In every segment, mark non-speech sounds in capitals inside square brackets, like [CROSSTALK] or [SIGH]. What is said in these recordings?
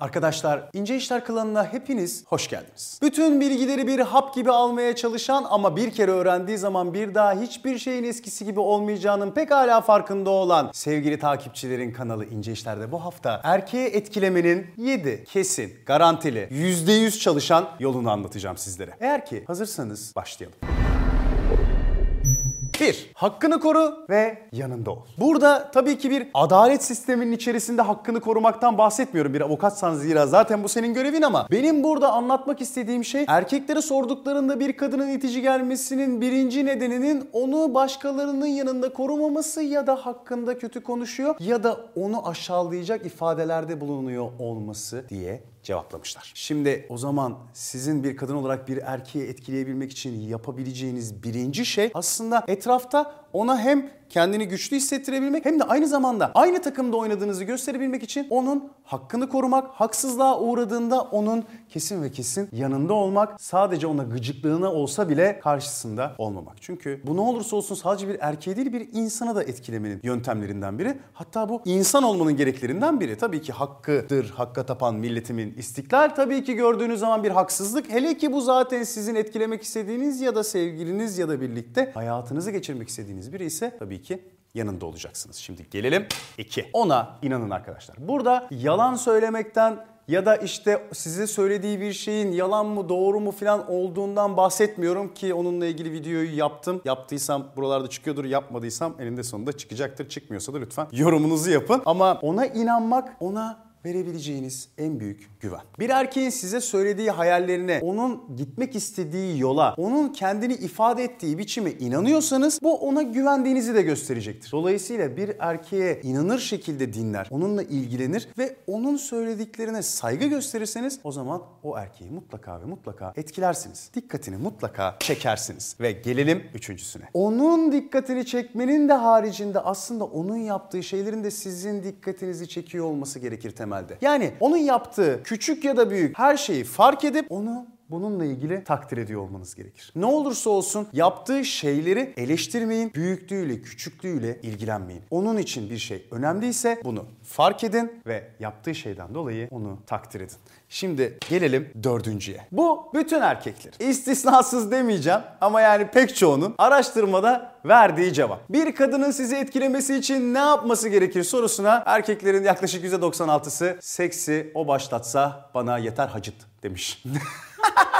Arkadaşlar İnce İşler klanına hepiniz hoş geldiniz. Bütün bilgileri bir hap gibi almaya çalışan ama bir kere öğrendiği zaman bir daha hiçbir şeyin eskisi gibi olmayacağının pekala farkında olan sevgili takipçilerin kanalı İnce İşler'de bu hafta erkeği etkilemenin 7 kesin, garantili, %100 çalışan yolunu anlatacağım sizlere. Eğer ki hazırsanız başlayalım. 1. Hakkını koru ve yanında ol. Burada tabii ki bir adalet sisteminin içerisinde hakkını korumaktan bahsetmiyorum bir avukatsan zira zaten bu senin görevin ama benim burada anlatmak istediğim şey erkeklere sorduklarında bir kadının itici gelmesinin birinci nedeninin onu başkalarının yanında korumaması ya da hakkında kötü konuşuyor ya da onu aşağılayacak ifadelerde bulunuyor olması diye cevaplamışlar. Şimdi o zaman sizin bir kadın olarak bir erkeği etkileyebilmek için yapabileceğiniz birinci şey aslında etrafta ona hem kendini güçlü hissettirebilmek hem de aynı zamanda aynı takımda oynadığınızı gösterebilmek için onun hakkını korumak, haksızlığa uğradığında onun kesin ve kesin yanında olmak, sadece ona gıcıklığına olsa bile karşısında olmamak. Çünkü bu ne olursa olsun sadece bir erkeğe değil bir insana da etkilemenin yöntemlerinden biri. Hatta bu insan olmanın gereklerinden biri. Tabii ki hakkıdır, hakka tapan milletimin istiklal. Tabii ki gördüğünüz zaman bir haksızlık. Hele ki bu zaten sizin etkilemek istediğiniz ya da sevgiliniz ya da birlikte hayatınızı geçirmek istediğiniz biri ise tabii ki yanında olacaksınız. Şimdi gelelim 2. Ona inanın arkadaşlar. Burada yalan söylemekten ya da işte size söylediği bir şeyin yalan mı doğru mu falan olduğundan bahsetmiyorum ki onunla ilgili videoyu yaptım. Yaptıysam buralarda çıkıyordur, yapmadıysam eninde sonunda çıkacaktır. Çıkmıyorsa da lütfen yorumunuzu yapın. Ama ona inanmak, ona verebileceğiniz en büyük güven. Bir erkeğin size söylediği hayallerine, onun gitmek istediği yola, onun kendini ifade ettiği biçime inanıyorsanız bu ona güvendiğinizi de gösterecektir. Dolayısıyla bir erkeğe inanır şekilde dinler, onunla ilgilenir ve onun söylediklerine saygı gösterirseniz o zaman o erkeği mutlaka ve mutlaka etkilersiniz. Dikkatini mutlaka çekersiniz. Ve gelelim üçüncüsüne. Onun dikkatini çekmenin de haricinde aslında onun yaptığı şeylerin de sizin dikkatinizi çekiyor olması gerekir temelde. Yani onun yaptığı küçük ya da büyük her şeyi fark edip onu bununla ilgili takdir ediyor olmanız gerekir. Ne olursa olsun yaptığı şeyleri eleştirmeyin, büyüklüğüyle, küçüklüğüyle ilgilenmeyin. Onun için bir şey önemliyse bunu fark edin ve yaptığı şeyden dolayı onu takdir edin. Şimdi gelelim dördüncüye. Bu bütün erkekler. İstisnasız demeyeceğim ama yani pek çoğunun araştırmada verdiği cevap. Bir kadının sizi etkilemesi için ne yapması gerekir sorusuna erkeklerin yaklaşık %96'sı seksi o başlatsa bana yeter hacıt demiş. [LAUGHS]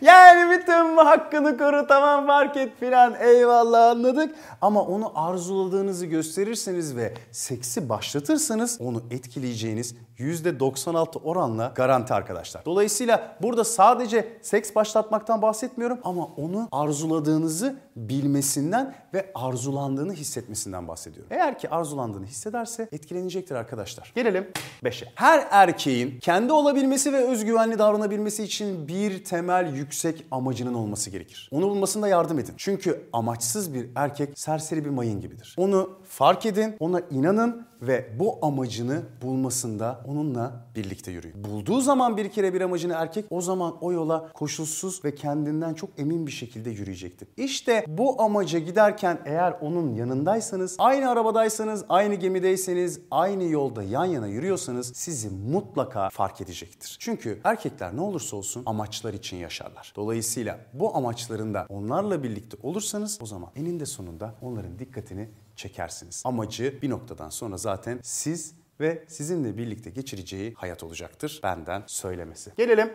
Yani bütün bu hakkını koru tamam fark et filan eyvallah anladık. Ama onu arzuladığınızı gösterirseniz ve seksi başlatırsanız onu etkileyeceğiniz %96 oranla garanti arkadaşlar. Dolayısıyla burada sadece seks başlatmaktan bahsetmiyorum ama onu arzuladığınızı bilmesinden ve arzulandığını hissetmesinden bahsediyorum. Eğer ki arzulandığını hissederse etkilenecektir arkadaşlar. Gelelim 5'e. Her erkeğin kendi olabilmesi ve özgüvenli davranabilmesi için bir temel yüksek amacının olması gerekir. Onu bulmasında yardım edin. Çünkü amaçsız bir erkek serseri bir mayın gibidir. Onu fark edin, ona inanın ve bu amacını bulmasında onunla birlikte yürüyün. Bulduğu zaman bir kere bir amacını erkek o zaman o yola koşulsuz ve kendinden çok emin bir şekilde yürüyecektir. İşte bu amaca giderken eğer onun yanındaysanız, aynı arabadaysanız, aynı gemideyseniz, aynı yolda yan yana yürüyorsanız sizi mutlaka fark edecektir. Çünkü erkekler ne olursa olsun amaçlar için yaşarlar. Dolayısıyla bu amaçlarında onlarla birlikte olursanız o zaman eninde sonunda onların dikkatini çekersiniz. Amacı bir noktadan sonra zaten siz ve sizinle birlikte geçireceği hayat olacaktır. Benden söylemesi. Gelelim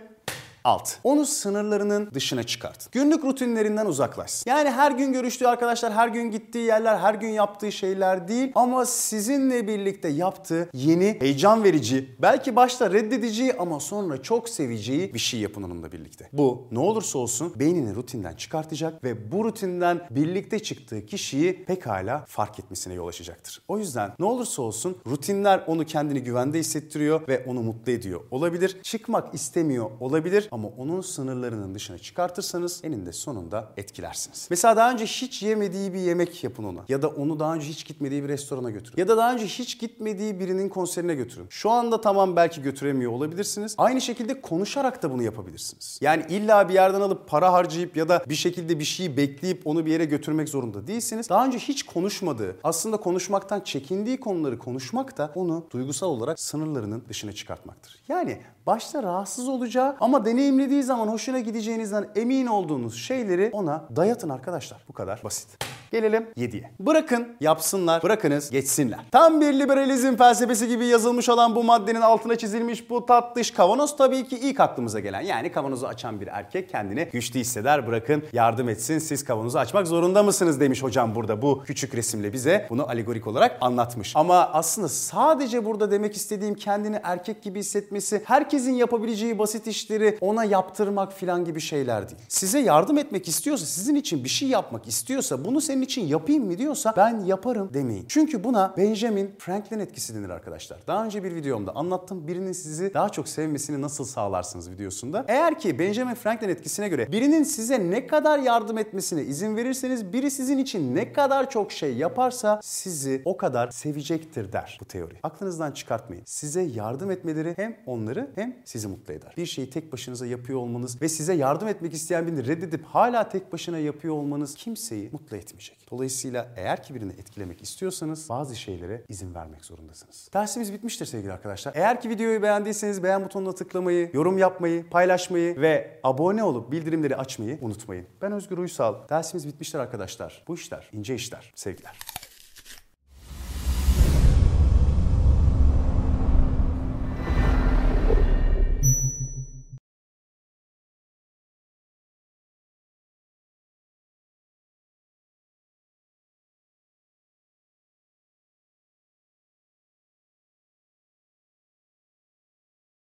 Alt. Onu sınırlarının dışına çıkartın. Günlük rutinlerinden uzaklaşsın. Yani her gün görüştüğü arkadaşlar, her gün gittiği yerler, her gün yaptığı şeyler değil ama sizinle birlikte yaptığı yeni, heyecan verici, belki başta reddedeceği ama sonra çok seveceği bir şey yapın onunla birlikte. Bu ne olursa olsun beynini rutinden çıkartacak ve bu rutinden birlikte çıktığı kişiyi pekala fark etmesine yol açacaktır. O yüzden ne olursa olsun rutinler onu kendini güvende hissettiriyor ve onu mutlu ediyor olabilir. Çıkmak istemiyor olabilir ama onun sınırlarının dışına çıkartırsanız eninde sonunda etkilersiniz. Mesela daha önce hiç yemediği bir yemek yapın ona. Ya da onu daha önce hiç gitmediği bir restorana götürün. Ya da daha önce hiç gitmediği birinin konserine götürün. Şu anda tamam belki götüremiyor olabilirsiniz. Aynı şekilde konuşarak da bunu yapabilirsiniz. Yani illa bir yerden alıp para harcayıp ya da bir şekilde bir şeyi bekleyip onu bir yere götürmek zorunda değilsiniz. Daha önce hiç konuşmadığı, aslında konuşmaktan çekindiği konuları konuşmak da onu duygusal olarak sınırlarının dışına çıkartmaktır. Yani başta rahatsız olacağı ama deneyimlediği zaman hoşuna gideceğinizden emin olduğunuz şeyleri ona dayatın arkadaşlar. Bu kadar basit. Gelelim 7'ye. Bırakın yapsınlar, bırakınız geçsinler. Tam bir liberalizm felsefesi gibi yazılmış olan bu maddenin altına çizilmiş bu tatlış kavanoz tabii ki ilk aklımıza gelen. Yani kavanozu açan bir erkek kendini güçlü hisseder, bırakın yardım etsin, siz kavanozu açmak zorunda mısınız demiş hocam burada bu küçük resimle bize bunu alegorik olarak anlatmış. Ama aslında sadece burada demek istediğim kendini erkek gibi hissetmesi, herkesin yapabileceği basit işleri ona yaptırmak filan gibi şeyler değil. Size yardım etmek istiyorsa, sizin için bir şey yapmak istiyorsa, bunu senin için yapayım mı diyorsa ben yaparım demeyin. Çünkü buna Benjamin Franklin etkisi denir arkadaşlar. Daha önce bir videomda anlattım. Birinin sizi daha çok sevmesini nasıl sağlarsınız videosunda. Eğer ki Benjamin Franklin etkisine göre birinin size ne kadar yardım etmesine izin verirseniz biri sizin için ne kadar çok şey yaparsa sizi o kadar sevecektir der bu teori. Aklınızdan çıkartmayın. Size yardım etmeleri hem onları hem sizi mutlu eder. Bir şeyi tek başınıza yapıyor olmanız ve size yardım etmek isteyen birini reddedip hala tek başına yapıyor olmanız kimseyi mutlu etmeyecek. Dolayısıyla eğer ki birini etkilemek istiyorsanız bazı şeylere izin vermek zorundasınız. Dersimiz bitmiştir sevgili arkadaşlar. Eğer ki videoyu beğendiyseniz beğen butonuna tıklamayı, yorum yapmayı, paylaşmayı ve abone olup bildirimleri açmayı unutmayın. Ben Özgür Uysal. Dersimiz bitmiştir arkadaşlar. Bu işler ince işler. Sevgiler.